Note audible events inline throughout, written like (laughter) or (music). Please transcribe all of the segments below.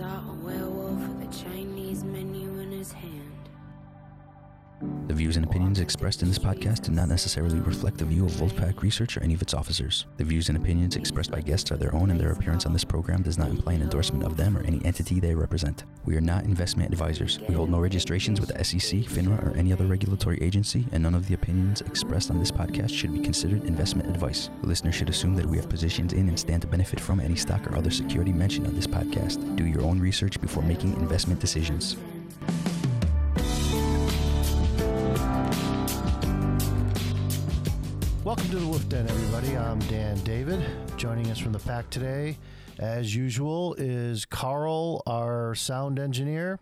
saw a werewolf with a Chinese menu in his hand. The views and opinions expressed in this podcast do not necessarily reflect the view of Wolfpack Research or any of its officers. The views and opinions expressed by guests are their own, and their appearance on this program does not imply an endorsement of them or any entity they represent. We are not investment advisors. We hold no registrations with the SEC, FINRA, or any other regulatory agency, and none of the opinions expressed on this podcast should be considered investment advice. The listener should assume that we have positions in and stand to benefit from any stock or other security mentioned on this podcast. Do your own research before making investment decisions. Welcome to the Wolf Den, everybody. I'm Dan David. Joining us from the pack today, as usual, is Carl, our sound engineer.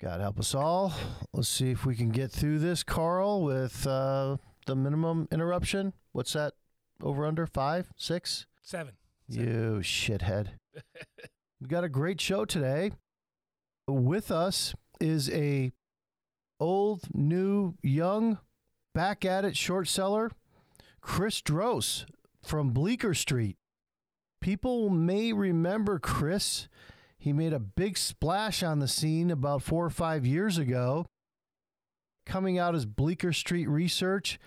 God help us all. Let's see if we can get through this, Carl, with uh, the minimum interruption. What's that? Over under five, six, seven. Seven. You shithead. (laughs) We've got a great show today. With us is a old, new, young, back at it short seller, Chris Drose from Bleecker Street. People may remember Chris. He made a big splash on the scene about four or five years ago, coming out as Bleecker Street Research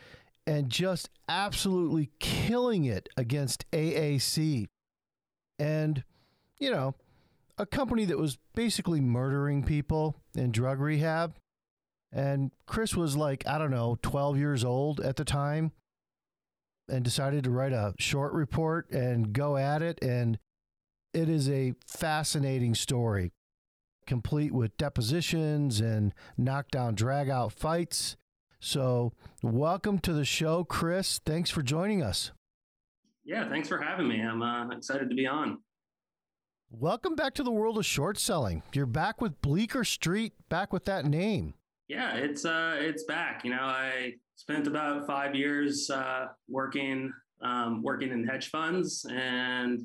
and just absolutely killing it against AAC. And, you know, a company that was basically murdering people in drug rehab. And Chris was like, I don't know, 12 years old at the time and decided to write a short report and go at it. And it is a fascinating story, complete with depositions and knockdown, drag out fights. So, welcome to the show, Chris. Thanks for joining us. Yeah, thanks for having me. I'm uh, excited to be on. Welcome back to the world of short selling. You're back with Bleecker Street, back with that name. Yeah, it's uh, it's back. You know, I spent about five years uh, working um, working in hedge funds, and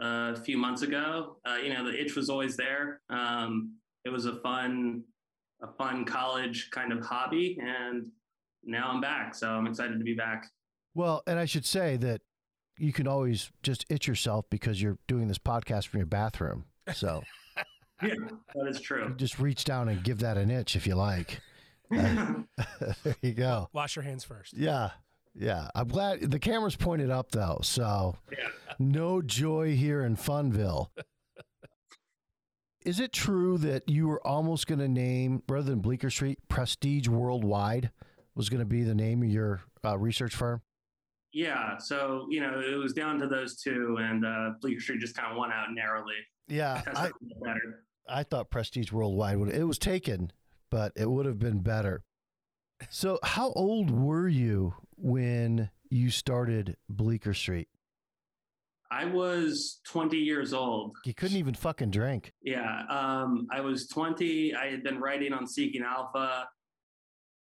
uh, a few months ago, uh, you know, the itch was always there. Um, it was a fun a fun college kind of hobby, and now I'm back. So I'm excited to be back. Well, and I should say that you can always just itch yourself because you're doing this podcast from your bathroom. So (laughs) yeah, that is true. just reach down and give that an itch if you like. (laughs) There you go. Wash your hands first. Yeah. Yeah. I'm glad the camera's pointed up though. So Yeah. no joy here in Funville. Is it true that you were almost going to name, rather than Bleecker Street, Prestige Worldwide was going to be the name of your uh, research firm? Yeah, so you know, it was down to those two, and uh, Bleecker Street just kind of won out narrowly. Yeah. I. I thought Prestige Worldwide would it was taken, but it would have been better. So, how old were you when you started Bleecker Street? I was 20 years old. You couldn't even fucking drink. Yeah, um, I was 20. I had been writing on Seeking Alpha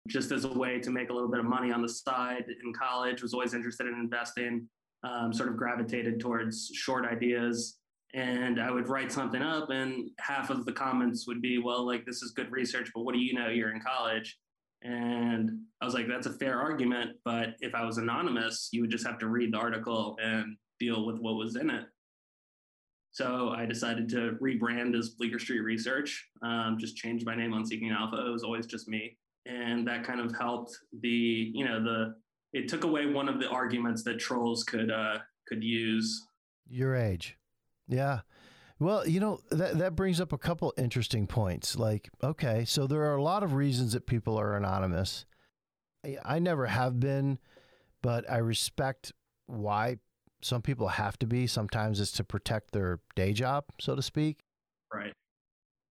just as a way to make a little bit of money on the side in college. Was always interested in investing. Um, sort of gravitated towards short ideas, and I would write something up, and half of the comments would be, "Well, like this is good research, but what do you know? You're in college." And I was like, "That's a fair argument, but if I was anonymous, you would just have to read the article and deal with what was in it." So I decided to rebrand as Bleecker Street Research, um, just changed my name on Seeking Alpha. It was always just me. And that kind of helped the, you know, the, it took away one of the arguments that trolls could, uh, could use. Your age. Yeah. Well, you know, that, that brings up a couple interesting points. Like, okay, so there are a lot of reasons that people are anonymous. I, I never have been, but I respect why some people have to be. Sometimes it's to protect their day job, so to speak, Right.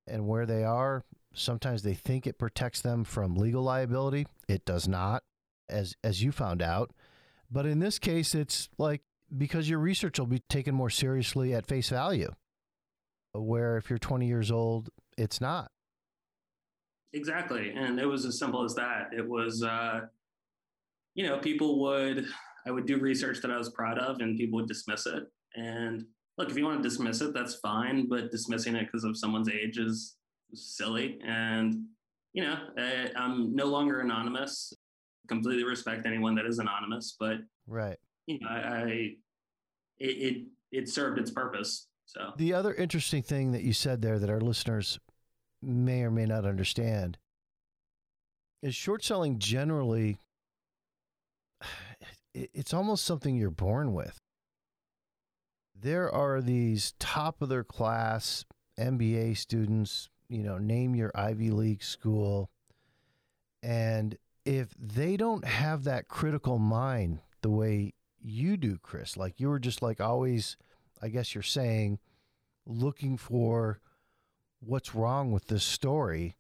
and where they are. Sometimes they think it protects them from legal liability. It does not, as as you found out. But in this case, it's like because your research will be taken more seriously at face value. Where if you're 20 years old, it's not. Exactly. And it was as simple as that. It was, uh, you know, people would, I would do research that I was proud of and people would dismiss it. And look, if you want to dismiss it, that's fine. But dismissing it because of someone's age is silly. And, you know, I, I'm no longer anonymous. Completely respect anyone that is anonymous. But, Right. you know, I, I it, it, it served its purpose. So The other interesting thing that you said there that our listeners may or may not understand is short selling generally (sighs) it's almost something you're born with. There are these top of their class MBA students, you know, name your Ivy League school. And if they don't have that critical mind the way you do, Chris, like you were just like always, I guess you're saying, looking for what's wrong with this story,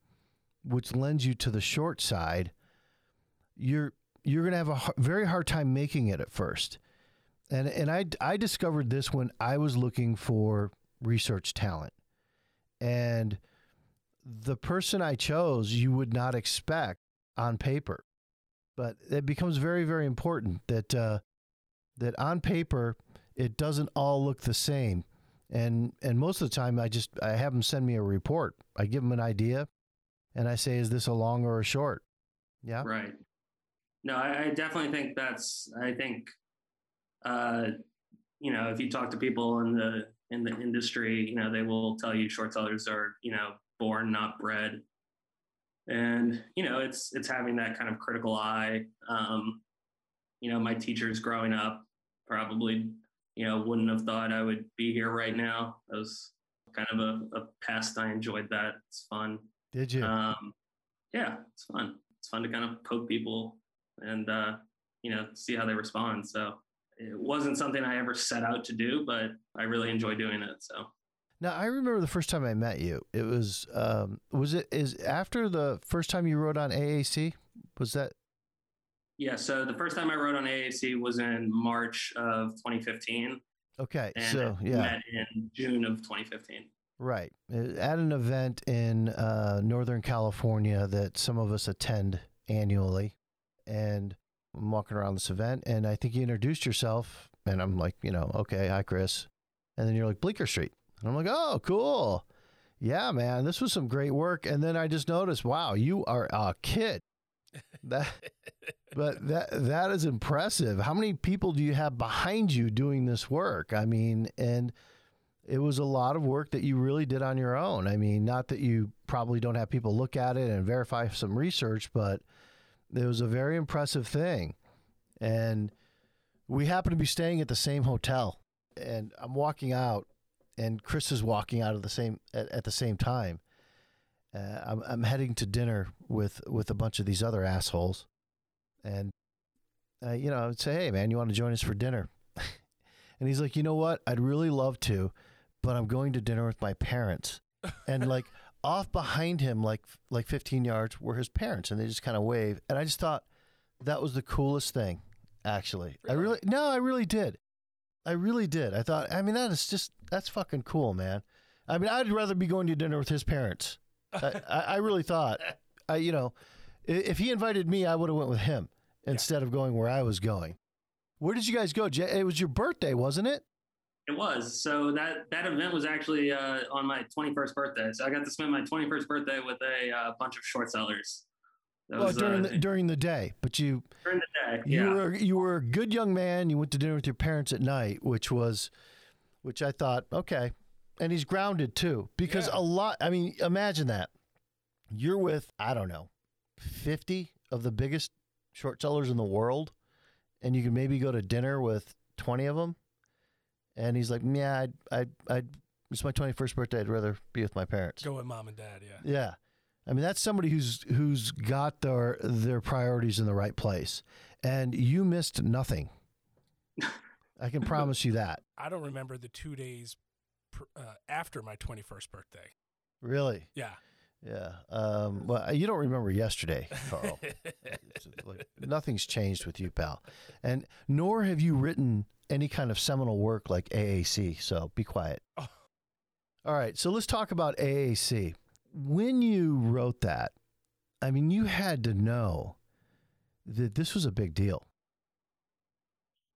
which lends you to the short side, you're you're going to have a very hard time making it at first. And and I I discovered this when I was looking for research talent. And the person I chose you would not expect on paper. But it becomes very very important that uh, that on paper it doesn't all look the same. And and most of the time I just I have them send me a report. I give them an idea and I say is this a long or a short? Yeah. Right. No, I, I definitely think that's. I think, uh, you know, if you talk to people in the in the industry, you know, they will tell you short sellers are, you know, born not bred, and you know, it's it's having that kind of critical eye. Um, you know, my teachers growing up probably, you know, wouldn't have thought I would be here right now. That was kind of a, a past. I enjoyed that. It's fun. Did you? Um, yeah, it's fun. It's fun to kind of poke people and uh, you know see how they respond. So it wasn't something I ever set out to do, but I really enjoy doing it. So Now I remember the first time I met you. It was um, was it is after the first time you wrote on AAC? Was that yeah, so the first time I wrote on AAC was in March of 2015, okay? and so yeah, in June of 2015. right. Uh, At an event in uh, Northern California that some of us attend annually, and I'm walking around this event, and I think you introduced yourself, and I'm like, you know, okay, hi Chris, and then you're like Bleecker Street, and I'm like, oh, cool. Yeah, man, this was some great work. And then I just noticed, wow, you are a kid. That but that that is impressive. How many people do you have behind you doing this work? I mean, and it was a lot of work that you really did on your own. I mean, not that you probably don't have people look at it and verify some research, but it was a very impressive thing. And we happen to be staying at the same hotel, and I'm walking out, and Chris is walking out of the same at, at the same time. Uh, I'm, I'm heading to dinner with with a bunch of these other assholes, and uh, you know, I would say, "Hey, man, you want to join us for dinner?" (laughs) and he's like, "You know what? I'd really love to, but I'm going to dinner with my parents." And (laughs) like off behind him, like like 15 yards, were his parents, and they just kind of wave. And I just thought that was the coolest thing. Actually, I really no, I really did. I really did. I thought, I mean, that is just that's fucking cool, man. I mean, I'd rather be going to dinner with his parents. I, I, really thought, I you know, if he invited me, I would have went with him instead of going where I was going. Where did you guys go? It was your birthday, wasn't it? It was so that that event was actually uh, on my 21st birthday. So I got to spend my 21st birthday with a uh, bunch of short sellers. That Well, was, during uh, the, during the day, but you during the day. yeah. you were you were a good young man. You went to dinner with your parents at night, which was, which I thought okay, and he's grounded too because Yeah. a lot. I mean, imagine that you're with I don't know, fifty of the biggest short sellers in the world, and you can maybe go to dinner with twenty of them, and he's like, yeah, I'd I'd, I'd it's my twenty first birthday. I'd rather be with my parents. Go with mom and dad. Yeah. Yeah. I mean that's somebody who's who's got their their priorities in the right place. And you missed nothing. (laughs) I can promise you that. I don't remember the two days uh, after my 21st birthday. Really. Yeah. Yeah. Um, well, you don't remember yesterday, Carl. Like, nothing's changed with you, pal. And nor have you written any kind of seminal work like AAC, so be quiet. Oh. All right, so let's talk about AAC. When you wrote that, I mean, you had to know that this was a big deal.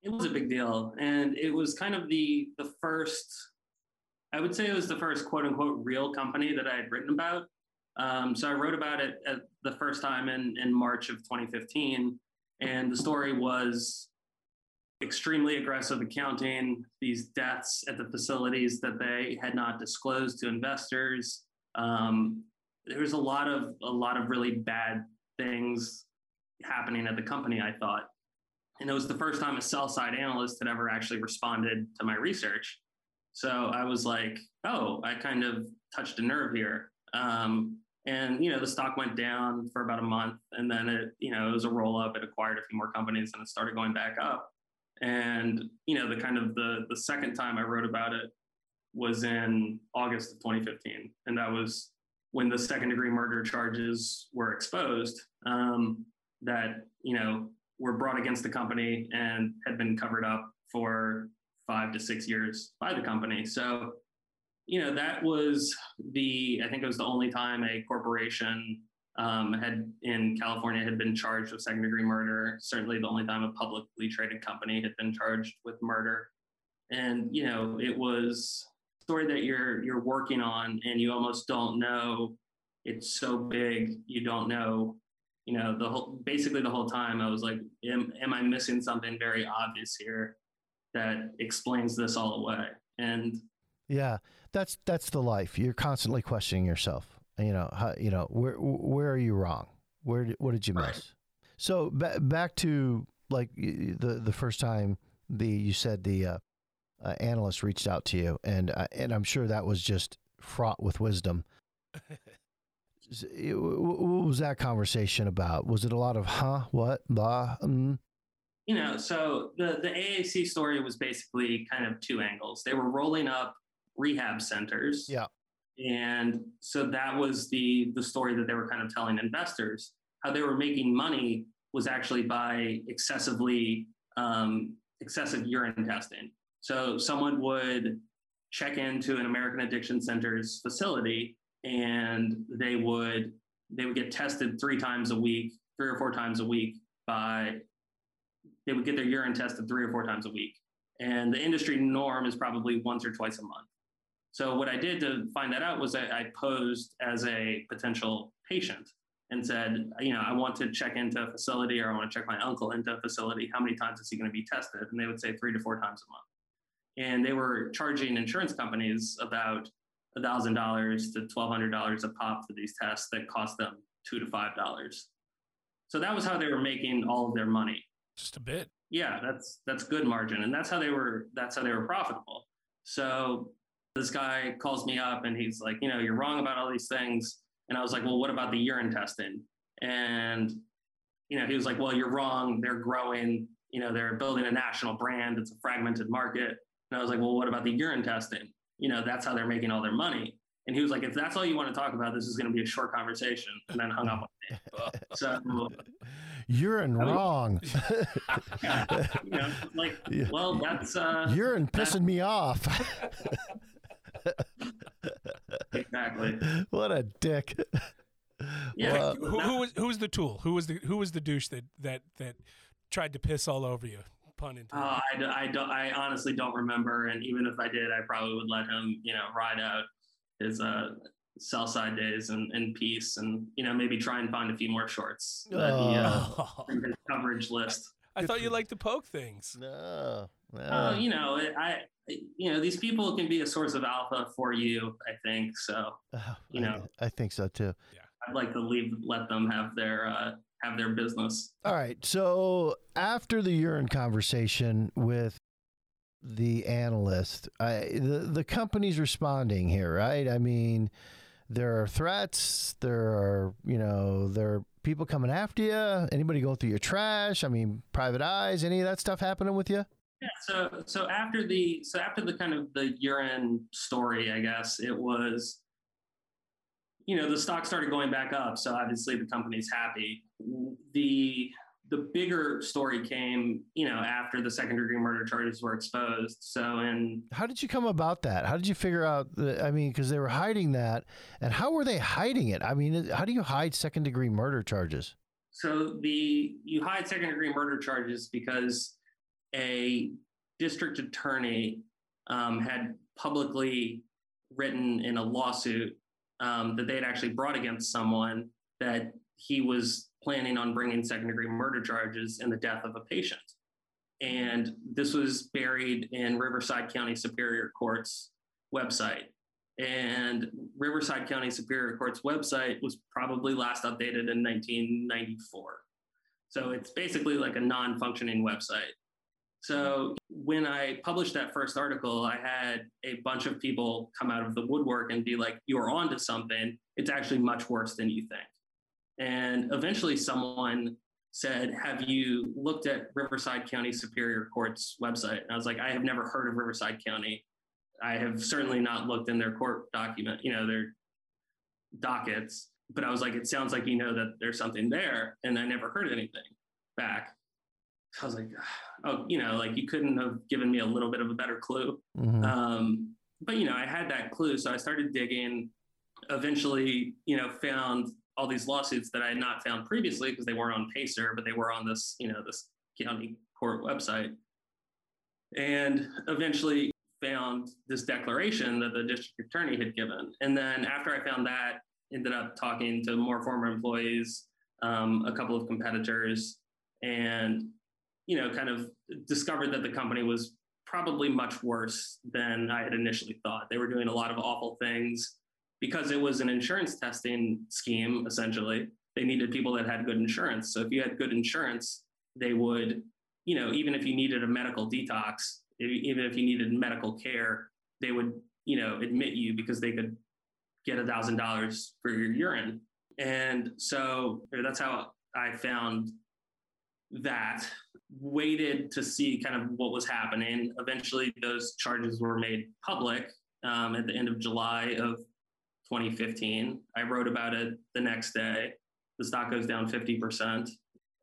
it was a big deal and it was kind of the the first i would say it was the first quote unquote real company that i had written about um, so i wrote about it at the first time in in march of 2015 and the story was extremely aggressive accounting, these deaths at the facilities that they had not disclosed to investors. Um, there was a lot of a lot of really bad things happening at the company. I thought, and it was the first time a sell side analyst had ever actually responded to my research. So I was like, oh, I kind of touched a nerve here. Um, and you know, the stock went down for about a month, and then it, you know, it was a roll up. It acquired a few more companies, and it started going back up. And you know, the kind of the the second time I wrote about it was in August of 2015, and that was when the second degree murder charges were exposed. Um, that you know were brought against the company and had been covered up for five to six years by the company. So, you know, that was the I think it was the only time a corporation um, had in California had been charged with second degree murder. Certainly, the only time a publicly traded company had been charged with murder. And you know, it was story that you're you're working on, and you almost don't know. It's so big, you don't know. You know, the whole basically the whole time I was like, am, am I missing something very obvious here that explains this all away? And Yeah, that's that's the life. You're constantly questioning yourself. You know, how, you know where where are you wrong? Where did, what did you miss? Right. So ba- back to like the the first time the you said the uh, uh, analyst reached out to you, and uh, and I'm sure that was just fraught with wisdom. (laughs) S- it- w- w- What was that conversation about? Was it a lot of huh, what, blah? Mm? You know, so the the AAC story was basically kind of two angles. They were rolling up rehab centers. Yeah. And so that was the the story that they were kind of telling investors. How they were making money was actually by excessively um, excessive urine testing. So someone would check into an American Addiction Center's facility, and they would they would get tested three times a week, three or four times a week by they would get their urine tested three or four times a week. And the industry norm is probably once or twice a month. So what I did to find that out was I, I posed as a potential patient and said, you know, I want to check into a facility or I want to check my uncle into a facility. How many times is he going to be tested? And they would say three to four times a month. And they were charging insurance companies about $1,000 to $1,200 a pop for these tests that cost them two to $5. So that was how they were making all of their money Just a bit. yeah that's that's good margin. And that's how they were that's how they were profitable. So this guy calls me up and he's like you know you're wrong about all these things. And i was like well what about the urine testing? And you know he was like well you're wrong. They're growing you know they're building a national brand. It's a fragmented market. And i was like well what about the urine testing? You know that's how they're making all their money. And he was like if that's all you want to talk about this is going to be a short conversation. And then hung up on me. (laughs) So Urine I mean- wrong. (laughs) yeah, you know, like Yeah. well that's uh Urine pissing me off. exactly what a dick. Yeah. Well, who, who was who was the tool? Who was the who was the douche that that that tried to piss all over you? Pun intended. Uh, I, d- I, don't, I honestly don't remember. And even if I did, I probably would let him, you know, ride out his uh, sell side days and, in peace and, you know, maybe try and find a few more shorts that he, uh, Oh. coverage list. I thought you liked to poke things. No. no. Uh, you know, I, you know, these people can be a source of alpha for you, I think. So Oh, you know. I, think so too. yeah I'd like to leave, let them have their, uh, have their business. All right. So after the urine conversation with the analyst, I, the the company's responding here, right? I mean, there are threats. There are you know there are people coming after you. Anybody going through your trash? I mean, private eyes. Any of that stuff happening with you? Yeah. So so after the so after the kind of the urine story, I guess it was, you know, the stock started going back up. So obviously the company's happy. The the bigger story came, you know, after the second degree murder charges were exposed. So and How did you come about that? How did you figure out? The, I mean, because they were hiding that, and how were they hiding it? I mean, how do you hide second degree murder charges? So the you hide second degree murder charges because a district attorney um, had publicly written in a lawsuit um, that they had actually brought against someone that he was planning on bringing second degree murder charges in the death of a patient. and this was buried in Riverside County Superior Court's website. And Riverside County Superior Court's website was probably last updated in 1994. So it's basically like a non functioning website. So when I published that first article, I had a bunch of people come out of the woodwork and be like, You're onto something. It's actually much worse than you think. And eventually someone said, Have you looked at Riverside County Superior Court's website? And I was like, I have never heard of Riverside County. I have certainly not looked in their court document, you know, their dockets. But I was like, it sounds like you know that there's something there. And I never heard anything back. I was like, oh, you know, like you couldn't have given me a little bit of a better clue. Mhm. Um, but you know, I had that clue, so I started digging. Eventually, you know, found all these lawsuits that I had not found previously because they weren't on Pacer, but they were on this, you know, this county court website. And eventually found this declaration that the district attorney had given. And then after I found that, ended up talking to more former employees, um, a couple of competitors, and you know, kind of discovered that the company was probably much worse than I had initially thought. They were doing a lot of awful things because it was an insurance testing scheme, essentially. They needed people that had good insurance. So if you had good insurance, they would, you know, even if you needed a medical detox, even if you needed medical care, they would, you know, admit you because they could get a thousand dollars for your urine. And so that's how I found that waited to see kind of what was happening. Eventually, those charges were made public um, at the end of July of 2015. I wrote about it the next day. The stock goes down 50%.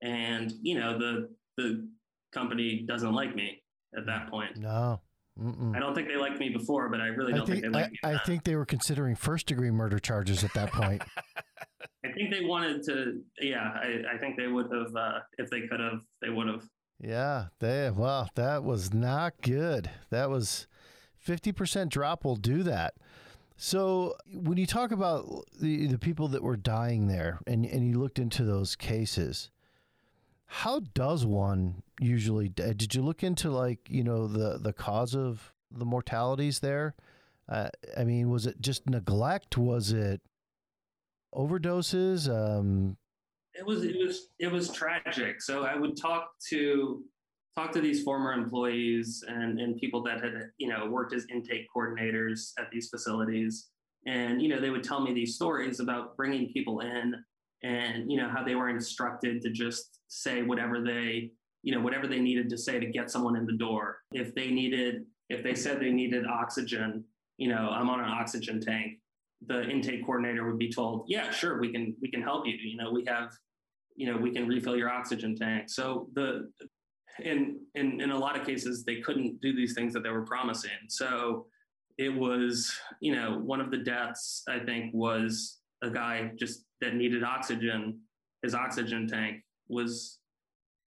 And, you know, the, the company doesn't like me at that point. No. Mm-mm. I don't think they liked me before, but I really I don't think think, they I, like me. I now. think they were considering first degree murder charges at that point. (laughs) (laughs) I think they wanted to, yeah, I, I think they would have, uh, if they could have, they would have. yeah, they well, that was not good. That was fifty percent drop will do that. So when you talk about the the people that were dying there, and and you looked into those cases, how does one usually? Did you look into like you know the the cause of the mortalities there? Uh, I mean, was it just neglect? Was it overdoses? Um, It was, it was, it was tragic. So I would talk to, talk to these former employees and, and people that had, you know, worked as intake coordinators at these facilities. And, you know, they would tell me these stories about bringing people in and, you know, how they were instructed to just say whatever they, you know, whatever they needed to say to get someone in the door. If they needed, if they said they needed oxygen, you know, I'm on an oxygen tank. The intake coordinator would be told, yeah, sure, we can, we can help you. You know, we have, you know, we can refill your oxygen tank. So the, in, in, in a lot of cases, they couldn't do these things that they were promising. So it was, you know, one of the deaths, I think, was a guy just that needed oxygen. His oxygen tank was,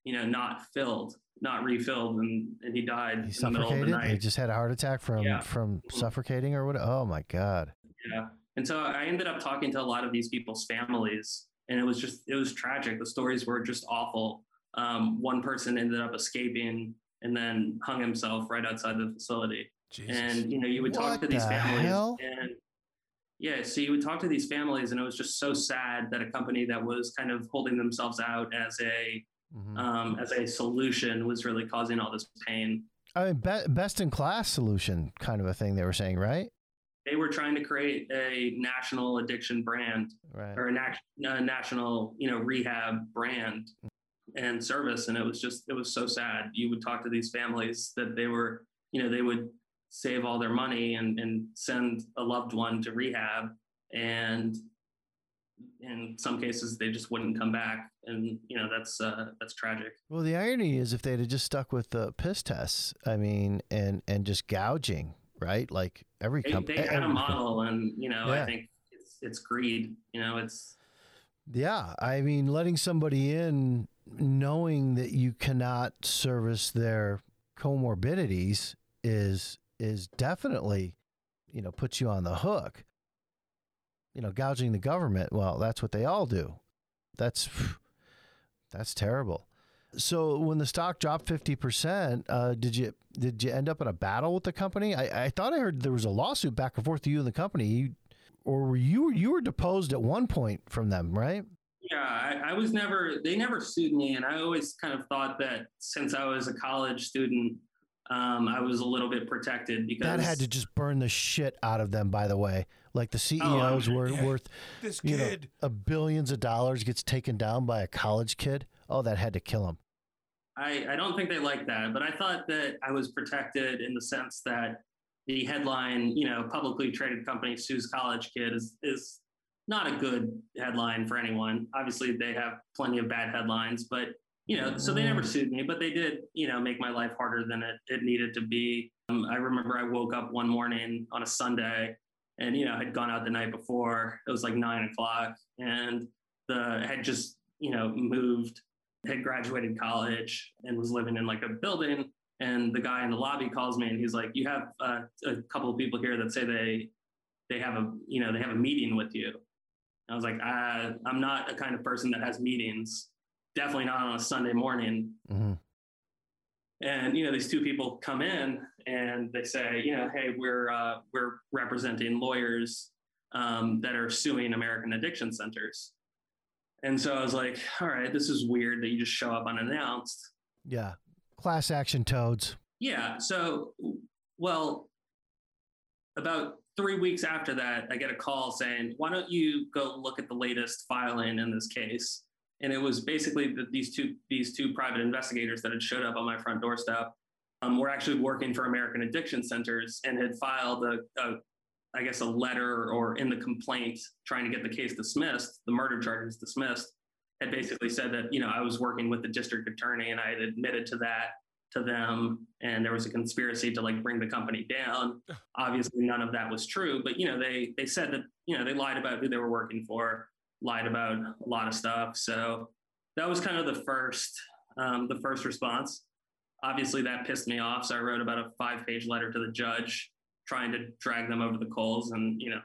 you know, not filled, not refilled, and, and he died he in the middle of the suffocated. night. He just had a heart attack from Yeah. from mm-hmm. suffocating or what? Oh my god. Yeah. And so I ended up talking to a lot of these people's families, and it was just, it was tragic. The stories were just awful. Um, one person ended up escaping and then hung himself right outside the facility. Jesus. And, you know, you would talk What to these the families. hell? And yeah, so you would talk to these families, and it was just so sad that a company that was kind of holding themselves out as a, Mhm. um, as a solution was really causing all this pain. I mean, be- best in class solution kind of a thing they were saying, right? They were trying to create a national addiction brand Right. or a, nat- a national, you know, rehab brand and service. And it was just, it was so sad. You would talk to these families that they were, you know, they would save all their money and, and send a loved one to rehab. And in some cases, they just wouldn't come back. And, you know, that's, uh, that's tragic. Well, the irony is if they'd have just stuck with the piss tests, I mean, and and just gouging, right? Like every They, company. they had a model and, you know, Yeah. I think it's, it's greed, you know, it's, Yeah, I mean, letting somebody in knowing that you cannot service their comorbidities is is definitely, you know, puts you on the hook. You know, gouging the government, well, that's what they all do. That's (sighs) that's terrible. So when the stock dropped fifty percent, uh, did you did you end up in a battle with the company? I, I thought I heard there was a lawsuit back and forth to you and the company, you, or were you you were deposed at one point from them, right? Yeah, I, I was never. They never sued me, and I always kind of thought that since I was a college student, um, I was a little bit protected because That had to just burn the shit out of them. By the way, like the Oh, CEOs sure, were yeah. worth (laughs) This you know kid. a billions of dollars gets taken down by a college kid. Oh, that had to kill him. I, I don't think they like that, but I thought that I was protected in the sense that the headline, you know, publicly traded company sues college kid is is not a good headline for anyone. Obviously, they have plenty of bad headlines, but you know, so they never sued me, but they did, you know, make my life harder than it, it needed to be. Um, I remember I woke up one morning on a Sunday and, you know, had gone out the night before. It was like nine o'clock and the had just, you know, moved had graduated college and was living in like a building. And the guy in the lobby calls me and he's like, "You have uh, a couple of people here that say they they have a you know they have a meeting with you." I was like, uh, "I'm not a kind of person that has meetings. Definitely not on a Sunday morning." hmm And you know, these two people come in and they say, "You know, hey, we're uh, we're representing lawyers um, that are suing American addiction centers." And so I was like, "All right, this is weird that you just show up unannounced." Yeah, class action toads. Yeah. So, well, about three weeks after that, I get a call saying, "Why don't you go look at the latest filing in this case?" And it was basically that these two these two private investigators that had showed up on my front doorstep um, were actually working for American Addiction Centers and had filed a, a, I guess, a letter or in the complaint trying to get the case dismissed, the murder charges dismissed. Had basically said that you know I was working with the district attorney and I had admitted to that to them. And there was a conspiracy to like bring the company down. (sighs) Obviously none of that was true but you know they they said that you know they lied about who they were working for lied about a lot of stuff. So that was kind of the first um, the first response. Obviously that pissed me off. So i wrote about a five page letter to the judge trying to drag them over the coals and you know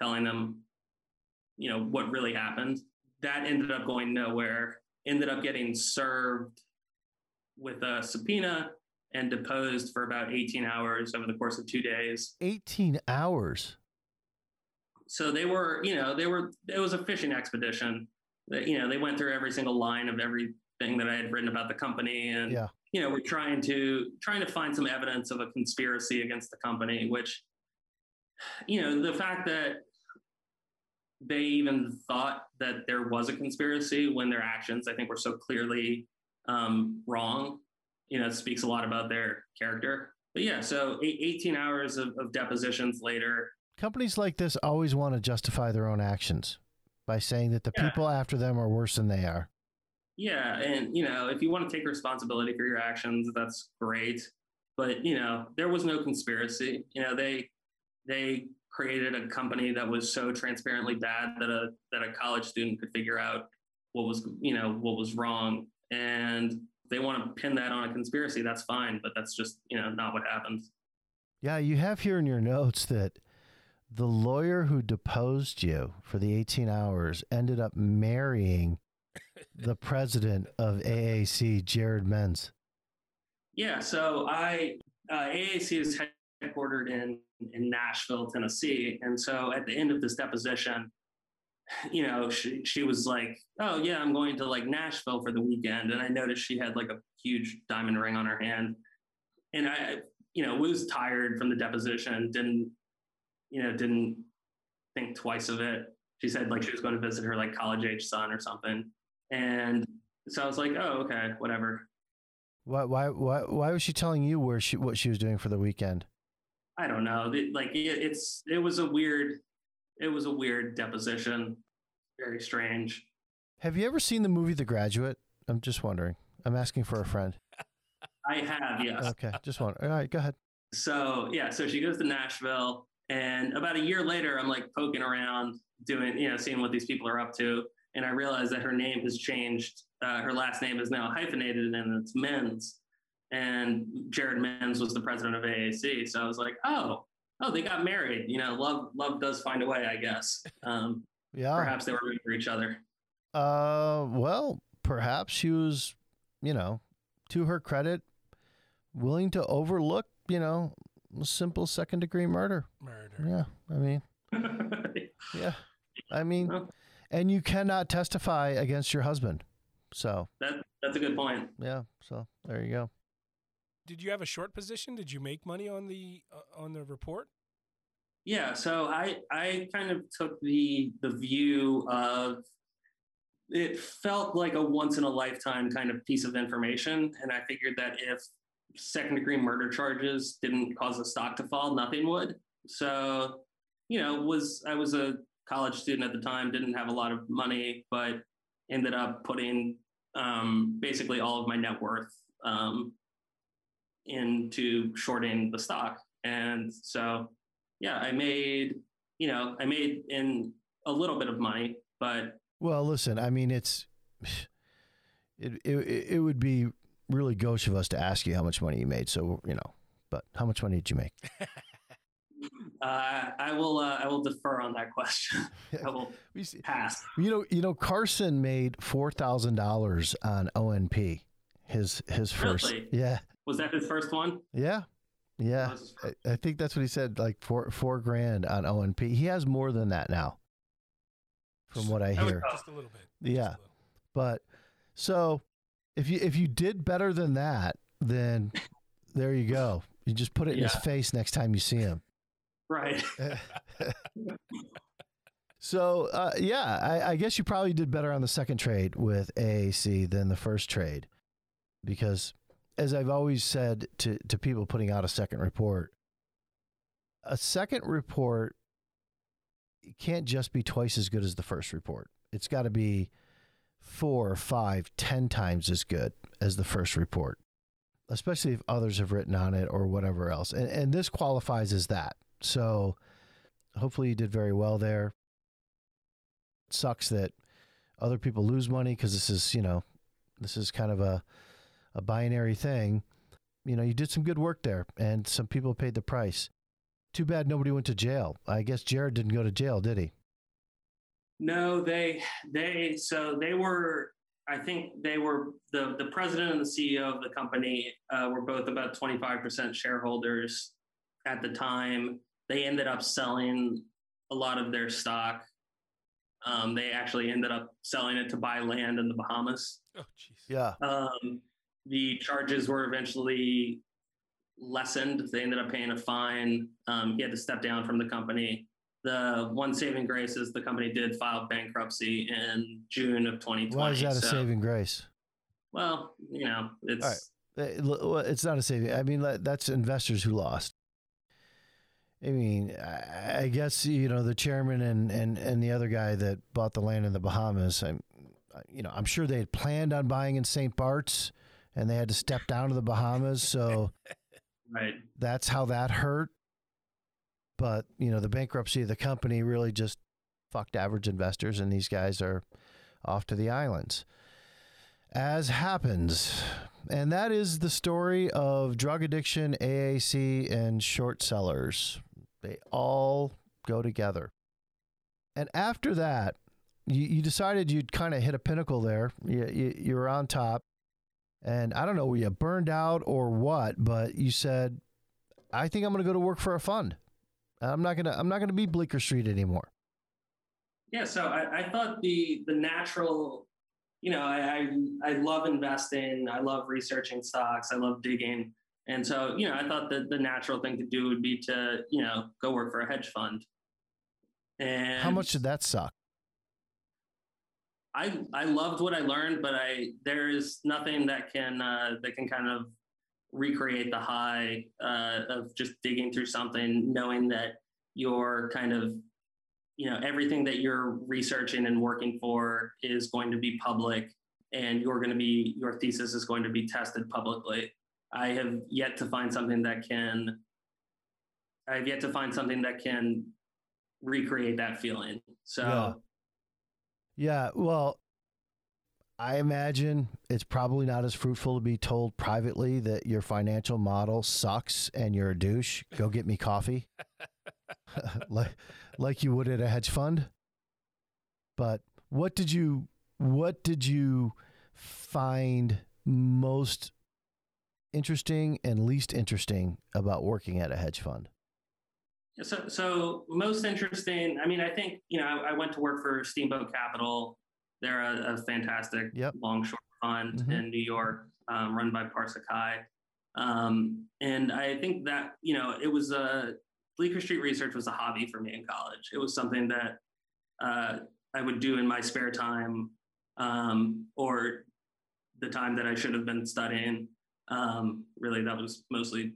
telling them you know what really happened that ended up going nowhere ended up getting served with a subpoena and deposed for about 18 hours over the course of two days. Eighteen hours. So they were, you know, they were, it was a fishing expedition. That, you know, they went through every single line of everything that I had written about the company. And, Yeah. you know, we're trying to, trying to find some evidence of a conspiracy against the company, which, you know, the fact that they even thought that there was a conspiracy when their actions, I think, were so clearly um, wrong. You know, it speaks a lot about their character. But yeah, so 18 hours of, of depositions later. Companies like this always want to justify their own actions by saying that the Yeah. people after them are worse than they are. Yeah, and you know, if you want to take responsibility for your actions, that's great. But you know, there was no conspiracy. You know, they they created a company that was so transparently bad that a that a college student could figure out what was you know what was wrong and they want to pin that on a conspiracy that's fine but that's just you know not what happened Yeah, you have here in your notes that the lawyer who deposed you for the 18 hours ended up marrying (laughs) the president of AAC, Jerrod Menz. Yeah, so I uh, AAC is headquartered in in Nashville, Tennessee, and so at the end of this deposition, you know, she she was like, "Oh yeah, I'm going to like Nashville for the weekend," and I noticed she had like a huge diamond ring on her hand, and I, you know, was tired from the deposition, didn't, you know, didn't think twice of it. She said like she was going to visit her like college age son or something, and so I was like, "Oh okay, whatever." Why, why, why, why was she telling you where she, what she was doing for the weekend? I don't know. It- like it, it's it was a weird it was a weird deposition. Very strange. Have you ever seen the movie The Graduate? I'm just wondering. I'm asking for a friend. I have, yes. Okay, just one. All right, go ahead. So yeah, so she goes to Nashville and about a year later I'm like poking around doing, you know, seeing what these people are up to. And I realize that her name has changed. Uh, her last name is now hyphenated and it's Menz. And Jerrod Menz was the president of AAC. So I was like, oh, oh, they got married. You know, love love does find a way, I guess. Um, Yeah. perhaps they were meant for each other. Uh, well, perhaps she was you know, to her credit, willing to overlook, you know, simple second degree murder. Murder. Yeah. I mean, (laughs) yeah. I mean, Well. and you cannot testify against your husband. So, that that's a good point. yeah. So there you go. Did you have a short position? Did you make money on the uh, on the report? Yeah, so I I kind of took the the view of it felt like a once in a lifetime kind of piece of information, and I figured that if second degree murder charges didn't cause the stock to fall, nothing would. So, you know, was I was a college student at the time, didn't have a lot of money, but ended up putting um, basically all of my net worth um, into shorting the stock, and so yeah, I made, you know, I made in a little bit of money, but Well, listen, I mean, it's (sighs) it it, it would be really gauche of us to ask you how much money you made. So you know, but how much money did you make? (laughs) uh, I will, uh, I will defer on that question. (laughs) I will pass. You know, you know, Carson made four thousand dollars on ONP. His his first, Really? yeah, Was that his first one? yeah, yeah. That was his first- I, I think that's what he said, like four four grand on ONP. He has more than that now, from what I hear. Just a little bit. Yeah. little. But so if you if you did better than that, then there you go. You just put it in his face next time you see him. Right. (laughs) so uh, yeah, I, I guess you probably did better on the second trade with AAC than the first trade, because as I've always said to to people putting out a second report, a second report can't just be twice as good as the first report. It's got to be four, five, ten times as good as the first report, especially if others have written on it or whatever else. And, and this qualifies as that. So hopefully you did very well there. It sucks that other people lose money because this is, you know, this is kind of a, a binary thing. You know, you did some good work there and some people paid the price. Too bad nobody went to jail. I guess Jerrod didn't go to jail, did he? No, they they so they were. I think they were the the president and the CEO of the company uh, were both about twenty five percent shareholders at the time. They ended up selling a lot of their stock. Um, they actually ended up selling it to buy land in the Bahamas. Oh, jeez. Yeah. Um, the charges were eventually lessened. They ended up paying a fine. Um, he had to step down from the company. The one saving grace is the company did file bankruptcy in June of 2020. Why is that a saving grace? Well, you know, it's All right. L- well, It's not a saving. I mean, that's investors who lost. I mean, I I guess you know the chairman and, and, and the other guy that bought the land in the Bahamas. I'm, you know, I'm sure they had planned on buying in St. Bart's, and they had to step down to the Bahamas. So (laughs) right. that's how that hurt. But you know, the bankruptcy of the company really just fucked average investors, and these guys are off to the islands. As happens, and that is the story of drug addiction, AAC, and short sellers. They all go together. And after that, you, you decided you'd kind of hit a pinnacle there. You, you, you were on top. And I don't know, were you burned out or what? But you said, I think I'm going to go to work for a fund. I'm not gonna. I'm not gonna be Bleecker Street anymore. Yeah, so I, I thought the the natural, you know, I, I I love investing. I love researching stocks. I love digging, and so you know, I thought that the natural thing to do would be to you know go work for a hedge fund. And How much did that suck? I I loved what I learned, but I there is nothing that can uh, that can kind of recreate the high uh, of just digging through something, knowing that you're kind of you know everything that you're researching and working for is going to be public, and you're going to be your thesis is going to be tested publicly. I have yet to find something that can. I've yet to find something that can recreate that feeling. So. Yeah. Yeah, well, I imagine it's probably not as fruitful to be told privately that your financial model sucks and you're a douche. Go get me coffee, (laughs) like like you would at a hedge fund. But what did you what did you find most interesting and least interesting about working at a hedge fund? So, so most interesting. I mean, I think you know, I, I went to work for Steamboat Capital. They're a, a fantastic Yep. long short fund Mhm. in New York, um, run by Parsa Kiai. Um, and I think that you know, it was a Bleecker Street Research was a hobby for me in college. It was something that uh, I would do in my spare time um, or the time that I should have been studying. Um, really, that was mostly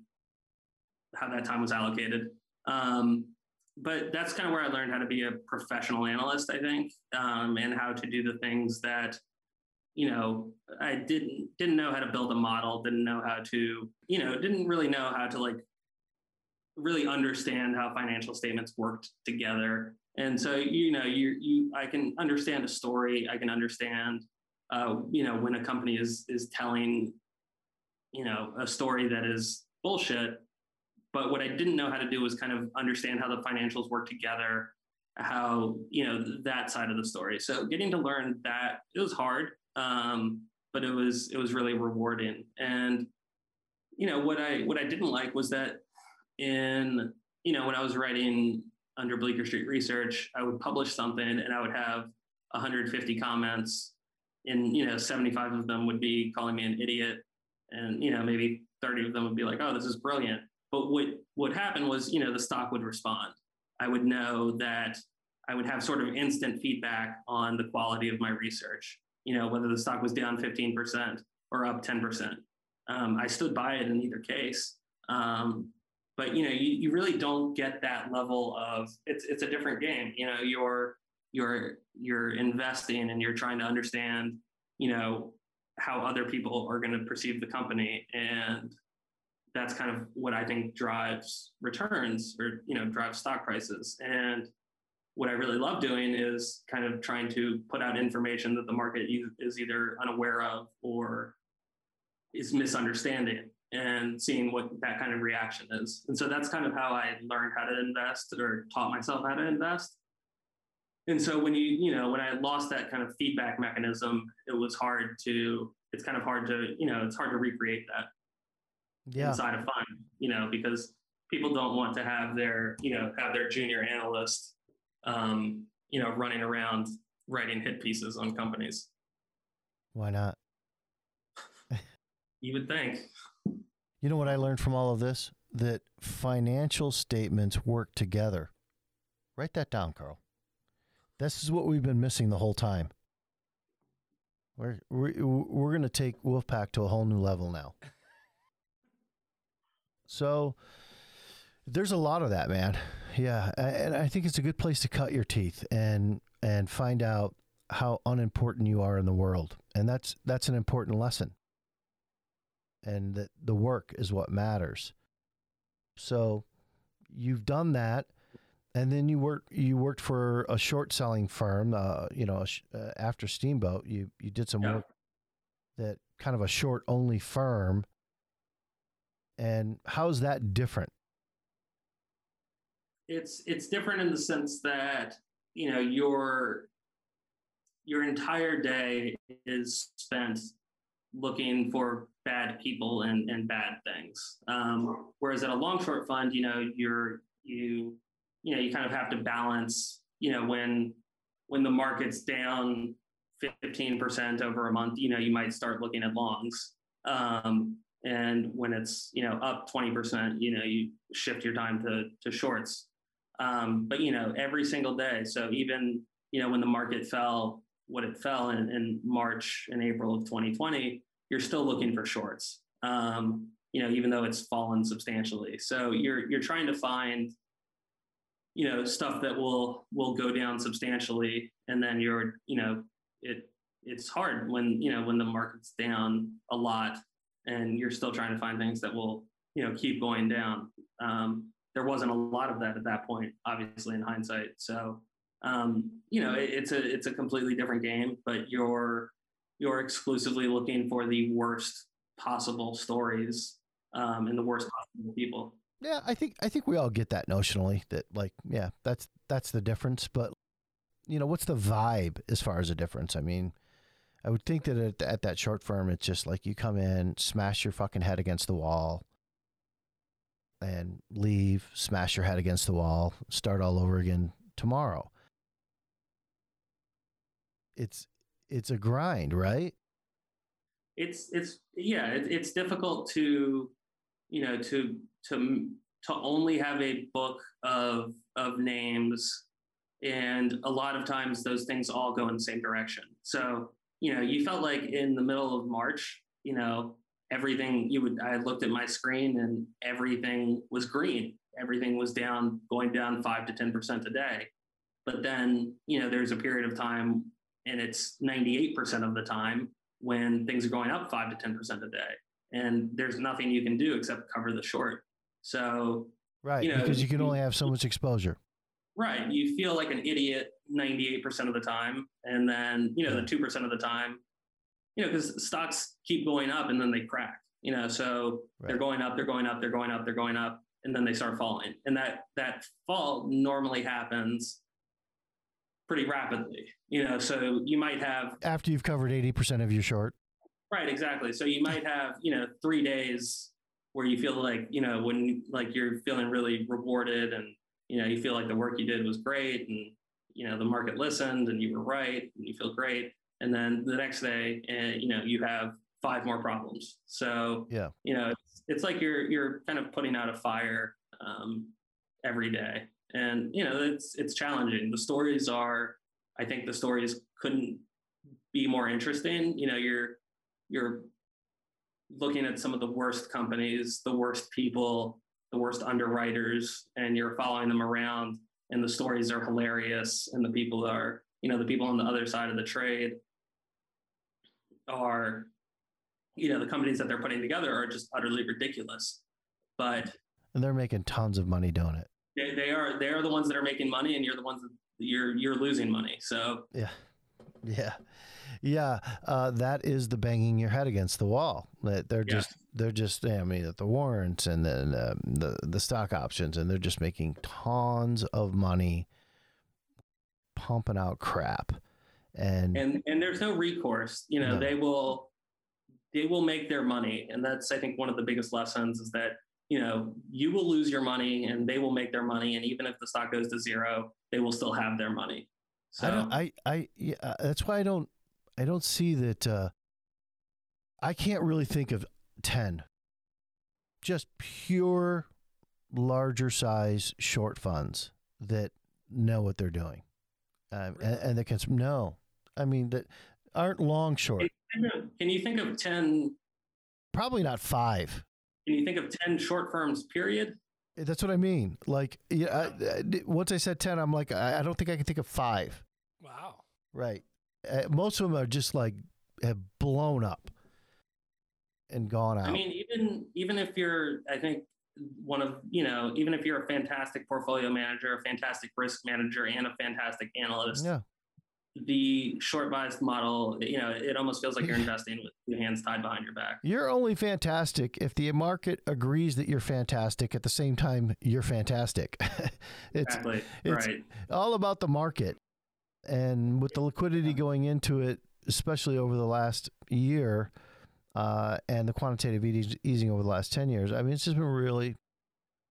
how that time was allocated. Um, but that's kind of where I learned how to be a professional analyst, I think, um, and how to do the things that, you know, I didn't didn't know how to build a model, didn't know how to, you know, didn't really know how to like really understand how financial statements worked together. And so, you know, you you I can understand a story, I can understand, uh, you know, when a company is is telling, you know, a story that is bullshit but what I didn't know how to do was kind of understand how the financials work together, how you know that side of the story. So getting to learn that it was hard, um, but it was it was really rewarding. And you know what I what I didn't like was that in you know when I was writing under Bleecker Street Research, I would publish something and I would have 150 comments, and you know 75 of them would be calling me an idiot, and you know maybe 30 of them would be like, oh, this is brilliant. But what would happen was, you know, the stock would respond. I would know that I would have sort of instant feedback on the quality of my research. You know, whether the stock was down 15% or up 10%. Um, I stood by it in either case. Um, but you know, you, you really don't get that level of it's it's a different game. You know, you're you're you're investing and you're trying to understand, you know, how other people are going to perceive the company and that's kind of what I think drives returns or you know drives stock prices. And what I really love doing is kind of trying to put out information that the market is either unaware of or is misunderstanding and seeing what that kind of reaction is. And so that's kind of how I learned how to invest or taught myself how to invest. And so when you, you know, when I lost that kind of feedback mechanism, it was hard to, it's kind of hard to, you know, it's hard to recreate that Yeah. inside a fund, you know, because people don't want to have their, you know, have their junior analyst, um, you know, running around writing hit pieces on companies. Why not? You would think. You know what I learned from all of this? That financial statements work together. Write that down, Carl. This is what we've been missing the whole time. We're we're, we're going to take Wolfpack to a whole new level now. So there's a lot of that, man. Yeah, and I think it's a good place to cut your teeth and and find out how unimportant you are in the world. And that's that's an important lesson. And that the work is what matters. So you've done that and then you work you worked for a short selling firm uh, you know uh, after steamboat you you did some Yeah. work that kind of a short only firm and how's that different It's it's different in the sense that, you know, your your entire day is spent looking for bad people and, and bad things. Um, whereas at a long short fund, you know, you're you you know, you kind of have to balance, you know, when when the market's down 15% over a month, you know, you might start looking at longs. Um, and when it's, you know, up 20%, you know, you shift your time to to shorts. Um, but you know, every single day. So even, you know, when the market fell what it fell in, in March and April of 2020, you're still looking for shorts. Um, you know, even though it's fallen substantially. So you're you're trying to find, you know, stuff that will will go down substantially, and then you're, you know, it it's hard when you know when the market's down a lot, and you're still trying to find things that will, you know, keep going down. Um, there wasn't a lot of that at that point, obviously in hindsight. So um, you know, it, it's a it's a completely different game, but you're you're exclusively looking for the worst possible stories um, and the worst possible people. yeah i think i think we all get that notionally that like yeah that's that's the difference but you know what's the vibe as far as a difference i mean I would think that at, at that short firm, it's just like you come in, smash your fucking head against the wall, and leave, smash your head against the wall, start all over again tomorrow. It's it's a grind, right? it's it's yeah it, it's difficult to you know to to to only have a book of of names and a lot of times those things all go in the same direction so you know you felt like in the middle of march you know everything you would i looked at my screen and everything was green everything was down going down 5 to 10% a day but then you know there's a period of time and it's 98% of the time when things are going up 5 to 10% a day and there's nothing you can do except cover the short so Right, You know, because you can only have so much exposure. Right. You feel like an idiot 98% of the time. And then, you know, the 2% of the time, you know, because stocks keep going up and then they crack, you know, so they're going up, they're going up, they're going up, they're going up, and then they start falling. And that, that fall normally happens pretty rapidly, you know, so you might have, After you've covered 80% of your short. right, exactly. So you might have, you know, three days where you feel like, you know, when like you're feeling really rewarded and, you know, you feel like the work you did was great and, you know, the market listened and you were right and you feel great. And then the next day, uh, you know, you have five more problems. So, Yeah. you know, it's, it's like you're, you're kind of putting out a fire um, every day. And, you know, it's, it's challenging. The stories are, I think the stories couldn't be more interesting. You know, you're, you're looking at some of the worst companies, the worst people, the worst underwriters, and you're following them around. And the stories are hilarious, and the people are, you know, the people on the other side of the trade are, you know, the companies that they're putting together are just utterly ridiculous. But And they're making tons of money doing it. they, they are they are the ones that are making money, and you're the ones that you're you're losing money. So Yeah. (laughs) Yeah. Yeah. Uh, that is the banging your head against the wall. That they're Yeah. just they're just I mean the warrants and then um, the the stock options and they're just making tons of money pumping out crap. And, and and there's no recourse you know No. they will they will make their money and that's i think one of the biggest lessons is that you know you will lose your money and they will make their money and even if the stock goes to zero they will still have their money so I don't I I yeah, uh, that's why I don't I don't see that uh I can't really think of 10 just pure larger size short funds that know what they're doing. Um, and, and that can no. I mean that aren't long short. can you think of 10 Probably not 5. can you think of 10 short firms period That's what I mean. Like yeah, I, I- once I said 10 I'm like I, I don't think I can think of 5. Wow. Right. Uh, most of them are just like have blown up and gone out. i mean even even if you're i think one of you know even if you're a fantastic portfolio manager a fantastic risk manager and a fantastic analyst yeah. The short biased model, you know, it almost feels like you're (laughs) investing with your hands tied behind your back. You're only fantastic if the market agrees that you're fantastic at the same time you're fantastic. (laughs) it's Exactly. it's- right. all about the market. And with the liquidity going into it, especially over the last year, uh, and the quantitative easing over the last 10 years, I mean, it's just been really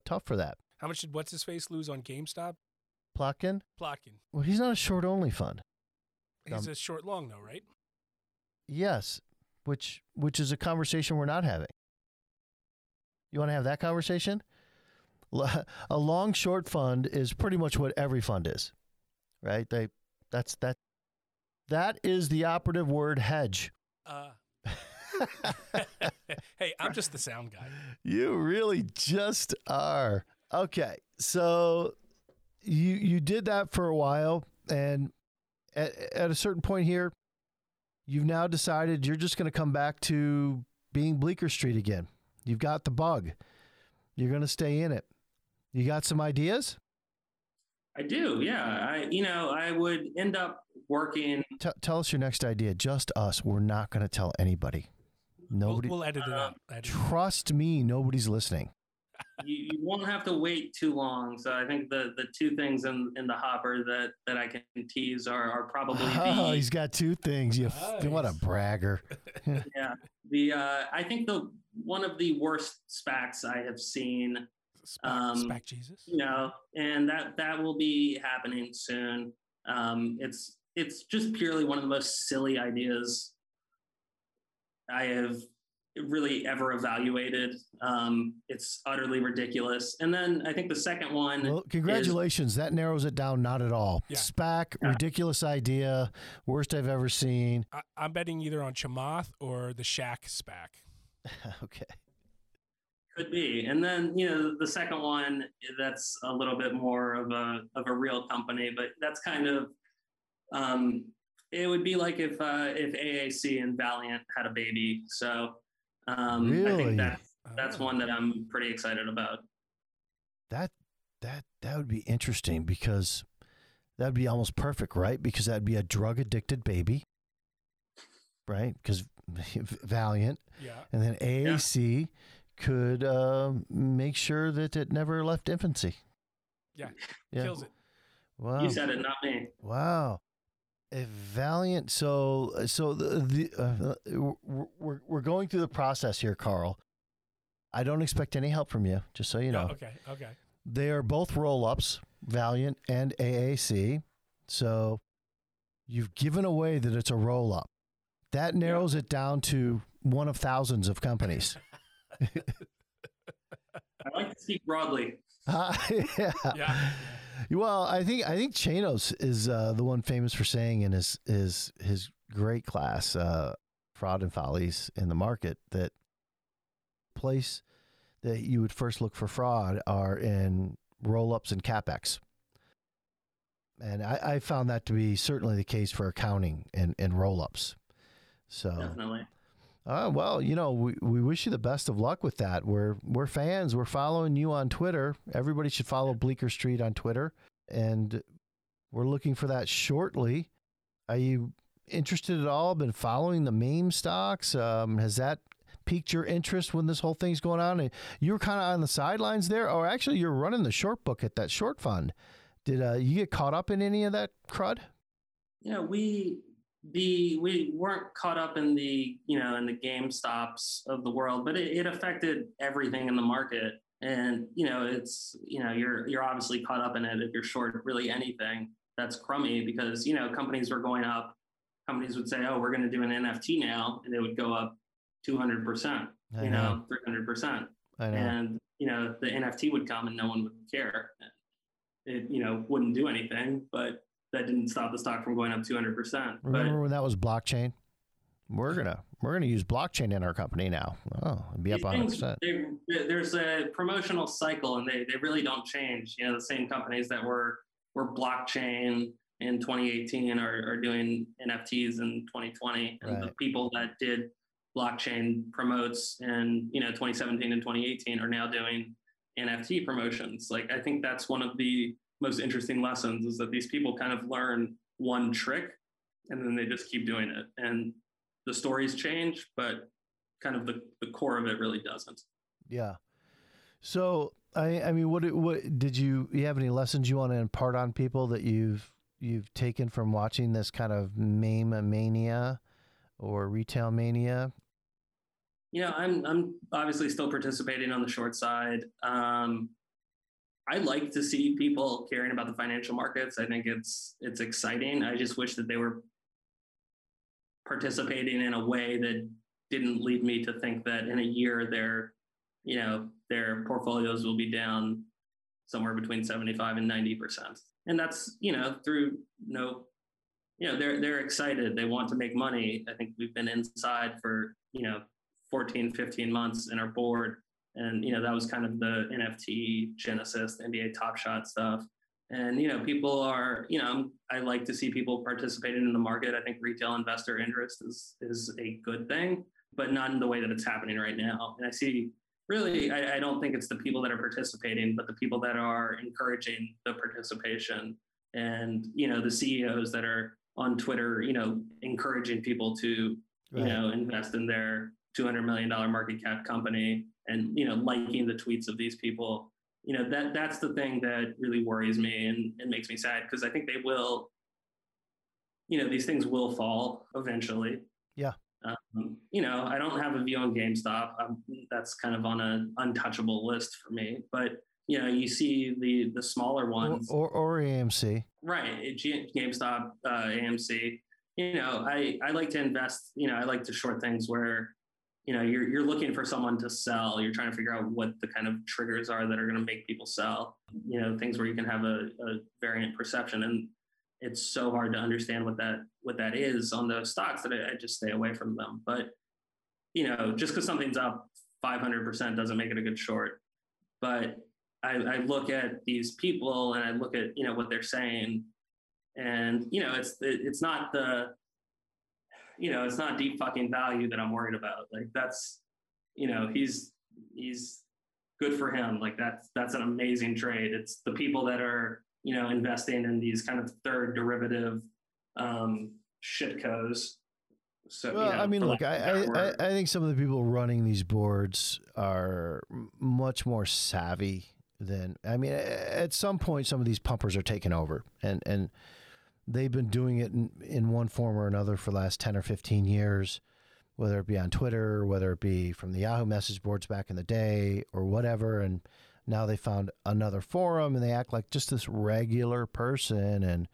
tough for that. How much did what's his face lose on GameStop? Plotkin? Plotkin. Well, he's not a short only fund. He's Um, a short long though, right? Yes, which which is a conversation we're not having. You want to have that conversation? (laughs) A long short fund is pretty much what every fund is, right? They that's that that is the operative word hedge. Uh, (laughs) (laughs) hey, I'm just the sound guy. You really just are. Okay. So you you did that for a while and at, at a certain point here you've now decided you're just going to come back to being Bleecker Street again. You've got the bug. You're going to stay in it. You got some ideas? I do. Yeah. I, you know, I would end up working. T- tell us your next idea. Just us. We're not going to tell anybody. We'll, Nobody we'll edit it uh, out. Edit it. trust me, nobody's listening. You, you won't have to wait too long. So I think the the two things in, in the hopper that that I can tease are, are probably (laughs) Oh, the he's got two things. You f- what a bragger. (laughs) yeah the uh, I think the one of the worst SPACs I have seen. Spac, Um, Spac Jesus. You know, and that that will be happening soon. Um, it's it's just purely one of the most silly ideas I have really ever evaluated. Um, it's utterly ridiculous. And then I think the second one Well, congratulations. That narrows it down not at all. Yeah. SPAC, Yeah. ridiculous idea, worst I've ever seen. I, I'm betting either on Chamath or the Shaq Spac. (laughs) okay. Could be, and then you know the second one that's a little bit more of a of a real company, but that's kind of um, it would be like if uh, if AAC and Valiant had a baby. So um, I think that's that's Oh. one that I'm pretty excited about. That that that would be interesting because that would be almost perfect, right? Because that'd be a drug addicted baby, right? Because (laughs) Valiant Yeah. and then AAC could uh, make sure that it never left infancy. Yeah. Yeah. Kills it. Wow. You said it, not me. Wow. A valiant. So, so the, the uh, we're- we're we're going through the process here, Carl. I don't expect any help from you, just so you know. Oh, okay. Okay. They are both roll ups, Valiant and AAC. So, you've given away that it's a roll up. That narrows it down to one of thousands of companies. (laughs) I like to speak broadly. Uh, (laughs) yeah. Yeah. Well, I think I think Chanos is uh, the one famous for saying in his his his great class, uh, fraud and follies in the market, that place that you would first look for fraud are in roll ups and capex. And I, I found that to be certainly the case for accounting and, and roll ups. So Definitely. Uh, well, you know, we, we wish you the best of luck with that. We're we're fans. We're following you on Twitter. Everybody should follow Bleecker Street on Twitter, and we're looking for that shortly. Are you interested at all? Been following the meme stocks? Um, has that piqued your interest when this whole thing's going on? And you were kind of on the sidelines there, or actually, you're running the short book at that short fund. Did uh, you get caught up in any of that crud? Yeah, we the we weren't caught up in the you know in the game stops of the world, but it, it affected everything in the market. And you know, it's you know you're you're obviously caught up in it if you're short really anything that's crummy because you know companies were going up. Companies would say, "Oh, we're going to do an NFT now," and it would go up 200 percent, I you know, 300 percent I know. and you know the NFT would come and no one would care. It you know wouldn't do anything, but that didn't stop the stock from going up 200 percent. But Remember when that was blockchain? We're gonna we're gonna use blockchain in our company now. Oh, be up these hundred things, percent. they- there- there's a promotional cycle, and they they really don't change. You know, the same companies that were were blockchain in 2018 are, are doing NFTs in 2020, and the people that did blockchain promotes in you know 2017 and 2018 are now doing NFT promotions. Like I think that's one of the most interesting lessons is that these people kind of learn one trick and then they just keep doing it. And the stories change, but kind of the, the core of it really doesn't. Yeah. So I I mean, what what did you you have any lessons you want to impart on people that you've you've taken from watching this kind of meme mania or retail mania? You know, I'm I'm obviously still participating on the short side. Um, I like to see people caring about the financial markets. I think it's it's exciting. I just wish that they were participating in a way that didn't lead me to think that in a year their you know their portfolios will be down somewhere between 75 and 90 percent and that's you know through no you know they're they're excited they want to make money i think we've been inside for you know 14 15 months and our board and you know that was kind of the nft genesis the nba top shot stuff. And you know people are you know i like to see people participating in the market. I think retail investor interest is is a good thing but not in the way that it's happening right now. And i see really I, I don't think it's the people that are participating but the people that are encouraging the participation. And you know the ceos that are on twitter you know encouraging people to you Right. know invest in their 200 million dollar market cap company and you know liking the tweets of these people you know that that's the thing that really worries me and and makes me sad because i think they will you know these things will fall eventually Yeah. um, you know i don't have a view on gamestop um, that's kind of on an untouchable list for me but you know you see the the smaller Or, ones or, or AMC. Right, G- GameStop, uh, AMC. You know, I I like to invest. You know, I like to short things where, you know, you're you're looking for someone to sell. You're trying to figure out what the kind of triggers are that are going to make people sell. You know, things where you can have a, a variant perception, and it's so hard to understand what that what that is on those stocks that I, I just stay away from them. But you know, just because something's up 500% doesn't make it a good short. But I, I look at these people and I look at you know what they're saying, and you know it's it, it's not the you know it's not deep fucking value that I'm worried about. Like that's you know he's he's good for him. Like that's that's an amazing trade. It's the people that are you know investing in these kind of third derivative um, shitcos. So Well, you know, I mean, look, lack of a I, better I. I I think some of the people running these boards are much more savvy than. I mean, at some point, some of these pumpers are taking over, and and they've been doing it in, in one form or another for the last ten or fifteen years, whether it be on Twitter, whether it be from the Yahoo message boards back in the day, or whatever, and now they found another forum, and they act like just this regular person, and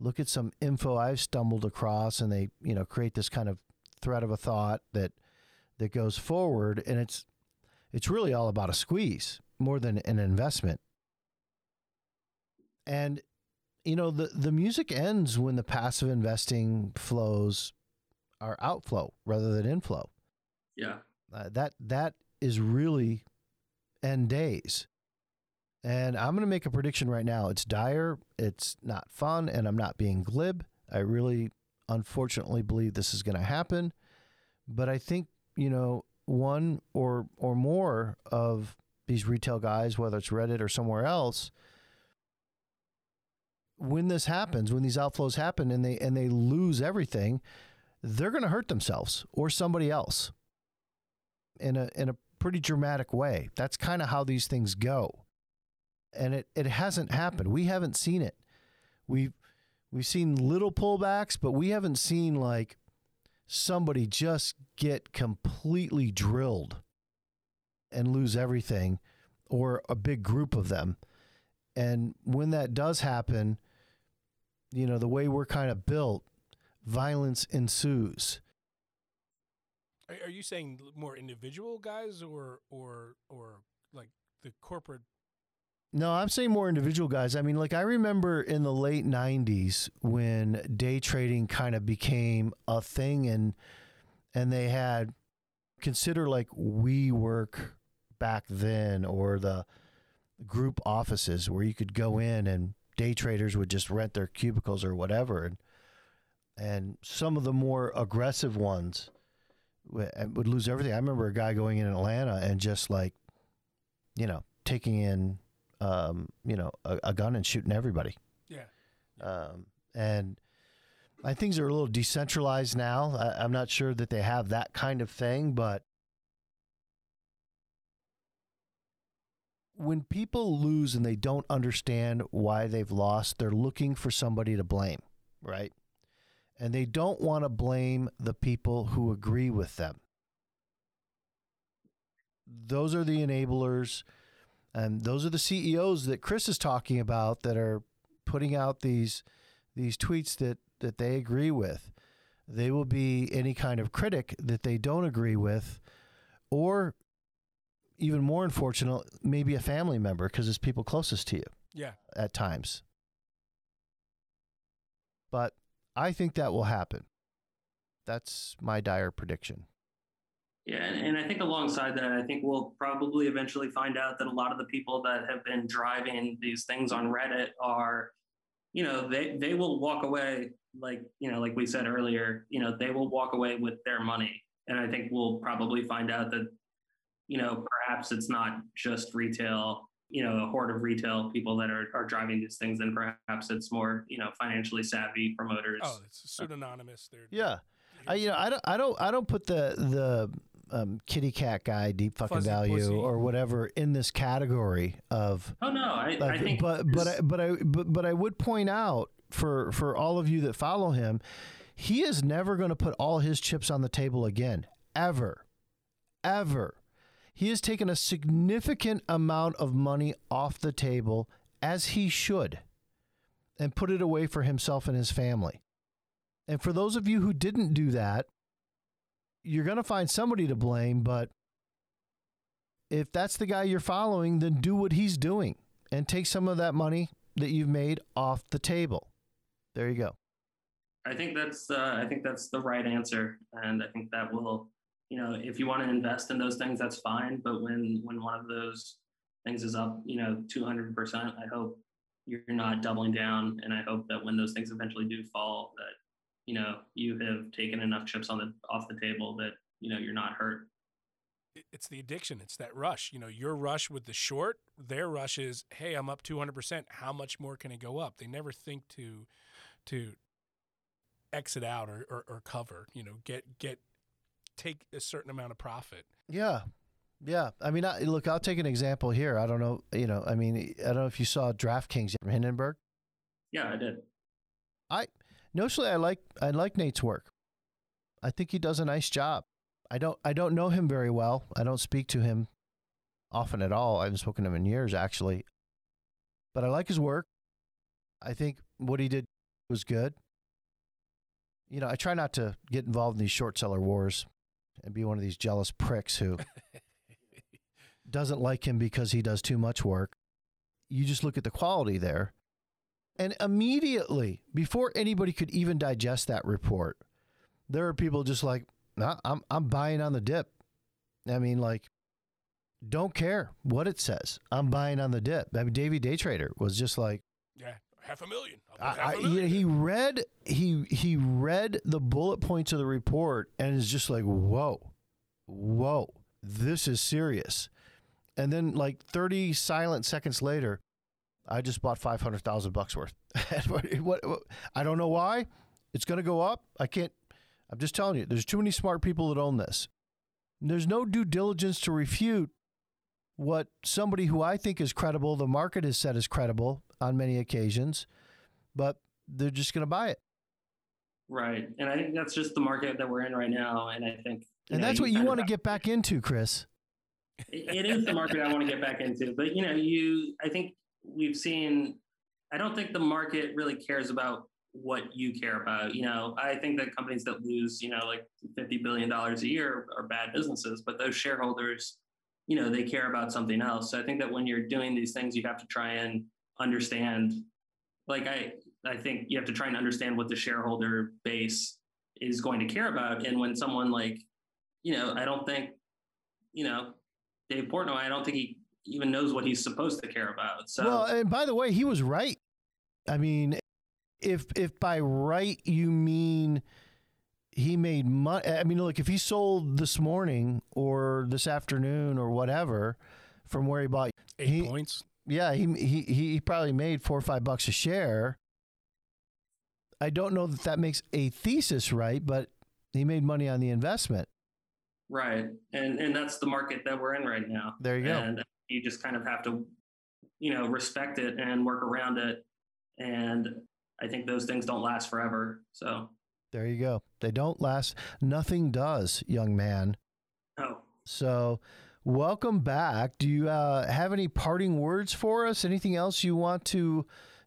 look at some info I've stumbled across, and they you know create this kind of thread of a thought that that goes forward, and it's it's really all about a squeeze more than an investment. And you know the the music ends when the passive investing flows are outflow rather than inflow. yeah. Uh, that that is really end days. And I'm going to make a prediction right now. It's dire. It's not fun, and I'm not being glib. I really, unfortunately, believe this is going to happen. But I think you know one or or more of these retail guys, whether it's Reddit or somewhere else, when this happens, when these outflows happen, and they and they lose everything, they're going to hurt themselves or somebody else in a in a pretty dramatic way. That's kind of how these things go. And it, it hasn't happened. We haven't seen it. We've we've seen little pullbacks, but we haven't seen like somebody just get completely drilled and lose everything or a big group of them. And when that does happen, you know, the way we're kind of built, violence ensues. Are, are you saying more individual guys or or or like the corporate? No, I'm saying more individual guys. I mean, like I remember in the late '90s when day trading kind of became a thing, and and they had consider like WeWork back then, or the group offices where you could go in and day traders would just rent their cubicles or whatever, and and some of the more aggressive ones would lose everything. I remember a guy going in Atlanta and just like, you know, taking in um, you know, a, a gun and shooting everybody. Yeah. Um, and I think things are a little decentralized now. I, I'm not sure that they have that kind of thing, but when people lose and they don't understand why they've lost, they're looking for somebody to blame, right? And they don't want to blame the people who agree with them. Those are the enablers. And those are the CEOs that Chris is talking about that are putting out these these tweets that that they agree with. They will be any kind of critic that they don't agree with, or even more unfortunate, maybe a family member because it's people closest to you Yeah. at times. But I think that will happen. That's my dire prediction. Yeah, and, and I think alongside that, I think we'll probably eventually find out that a lot of the people that have been driving these things on Reddit are, you know, they they will walk away like you know, like we said earlier, you know, they will walk away with their money, and I think we'll probably find out that, you know, perhaps it's not just retail, you know, a horde of retail people that are are driving these things, and perhaps it's more, you know, financially savvy promoters. Oh, it's pseudonymous. They're Yeah. I, you know, I don't, I don't, I don't put the the um, kitty cat guy, deep fucking Fuzzy value, pussy. or whatever in this category of. Oh no, I, I Like, think but but I, but I but, but I would point out for for all of you that follow him, he is never going to put all his chips on the table again, ever, ever. He has taken a significant amount of money off the table, as he should, and put it away for himself and his family. And for those of you who didn't do that, you're going to find somebody to blame, but if that's the guy you're following, then do what he's doing and take some of that money that you've made off the table. There you go. I think that's uh, I think that's the right answer, and I think that will, you know, if you want to invest in those things, that's fine. But when when one of those things is up, you know, two hundred percent, I hope you're not doubling down, and I hope that when those things eventually do fall, that you know you have taken enough chips on the off the table that you know you're not hurt. It's the addiction. It's that rush. You know, your rush with the short, their rush is, hey, I'm up 200%. How much more can it go up? They never think to to exit out or, or, or cover, you know, get get take a certain amount of profit. Yeah. Yeah. I mean, I, look, I'll take an example here. I don't know, you know, I mean, I don't know if you saw DraftKings from Hindenburg. Yeah, I did. I notionally, I like I like Nate's work. I think he does a nice job. I don't I don't know him very well. I don't speak to him often at all. I haven't spoken to him in years actually. But I like his work. I think what he did was good. You know, I try not to get involved in these short seller wars and be one of these jealous pricks who (laughs) doesn't like him because he does too much work. You just look at the quality there. And immediately, before anybody could even digest that report, there are people just like, nah, I'm, I'm buying on the dip. I mean, like, don't care what it says. I'm buying on the dip. I mean, Davey Day Trader was just like, Yeah, half a million. I'll I, half I, a he, million he read he he read the bullet points of the report and is just like, whoa, whoa, this is serious. And then like 30 silent seconds later, I just bought 500,000 bucks worth. (laughs) what, what, what- I don't know why. It's going to go up. I can't. I'm just telling you, there's too many smart people that own this. There's no due diligence to refute what somebody who I think is credible, the market has said is credible on many occasions, but they're just going to buy it. Right, and I think that's just the market that we're in right now, and I think And know, that's what you want to get back into, Chris. it it is the market I want to get back into. But you know, you I think we've seen I don't think the market really cares about what you care about. You know, I think that companies that lose, you know, like fifty billion dollars a year are bad businesses, but those shareholders, you know, they care about something else. So I think that when you're doing these things, you have to try and understand like I I think you have to try and understand what the shareholder base is going to care about. And when someone like, you know, I don't think, you know, Dave Portnoy, I don't think he even knows what he's supposed to care about. So Well, and by the way, he was right. I mean, if if by right you mean he made money, I mean, look, if he sold this morning or this afternoon or whatever from where he bought, Eight he- points. yeah, he he he probably made four or five bucks a share. I don't know that that makes a thesis right, but he made money on the investment. right, and and that's the market that we're in right now. There you go. And you just kind of have to, you know, respect it and work around it. And I think those things don't last forever. So There you go. They don't last. Nothing does, young man. oh, So, welcome back. Do you uh, have any parting words for us? Anything else you want to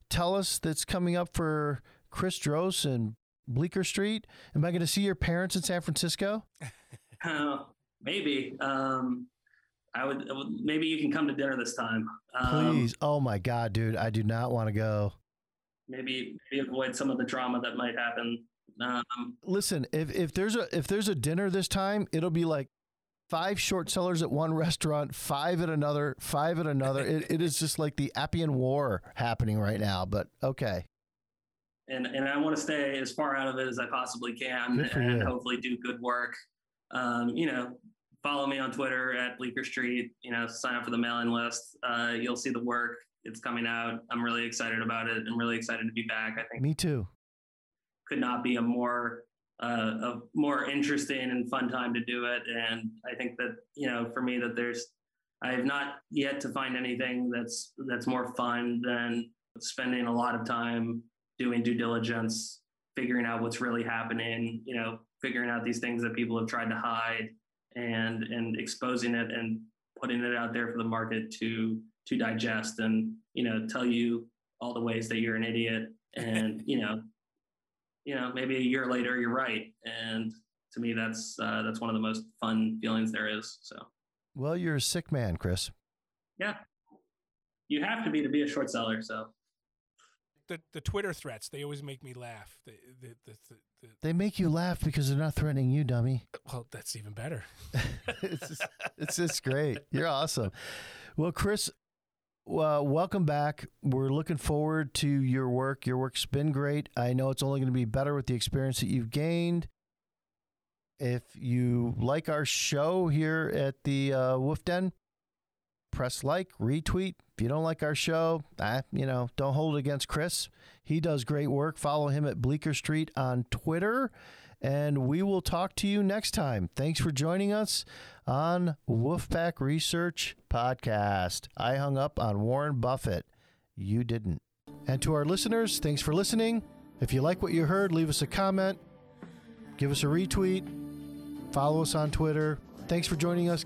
tell us that's coming up for Chris Drose and Bleecker Street? Am I going to see your parents in San Francisco? (laughs) uh, maybe. Um, I would, I would. Maybe you can come to dinner this time. Um, Please. oh my God, dude. I do not want to go. maybe maybe avoid some of the drama that might happen. Um, Listen, if, if there's a if there's a dinner this time, it'll be like five short sellers at one (laughs) restaurant, five at another, five at another. it, it is just like the Appian War happening right now. But okay. and and I want to stay as far out of it as I possibly can, and you. hopefully do good work. Um, you know, follow me on Twitter at Bleecker Street. You know, sign up for the mailing list. Uh, you'll see the work. It's coming out. I'm really excited about it. I'm really excited to be back. I think Me too. Could not be a more a, a more interesting and fun time to do it. And I think that you know, for me, that there's I have not yet to find anything that's that's more fun than spending a lot of time doing due diligence, figuring out what's really happening. You know, figuring out these things that people have tried to hide and and exposing it and putting it out there for the market to to digest and you know tell you all the ways that you're an idiot and you know you know maybe a year later you're right and to me that's uh, that's one of the most fun feelings there is so Well, you're a sick man, Chris. yeah you have to be to be a short seller so The the Twitter threats they always make me laugh. The the the, the, the They make you laugh because they're not threatening you, dummy. well, that's even better. (laughs) it's, just, it's just great. You're awesome. Well, Chris, well, welcome back. We're looking forward to your work. Your work's been great. I know it's only going to be better with the experience that you've gained. If you like our show here at the uh, Wolf Den, press like, retweet. If you don't like our show, ah, you know, don't hold it against Chris. He does great work. Follow him at Bleecker Street on Twitter. And we will talk to you next time. Thanks for joining us on Wolfpack Research Podcast. I hung up on Warren Buffett. You didn't. And to our listeners, thanks for listening. If you like what you heard, leave us a comment, give us a retweet, follow us on Twitter. Thanks for joining us.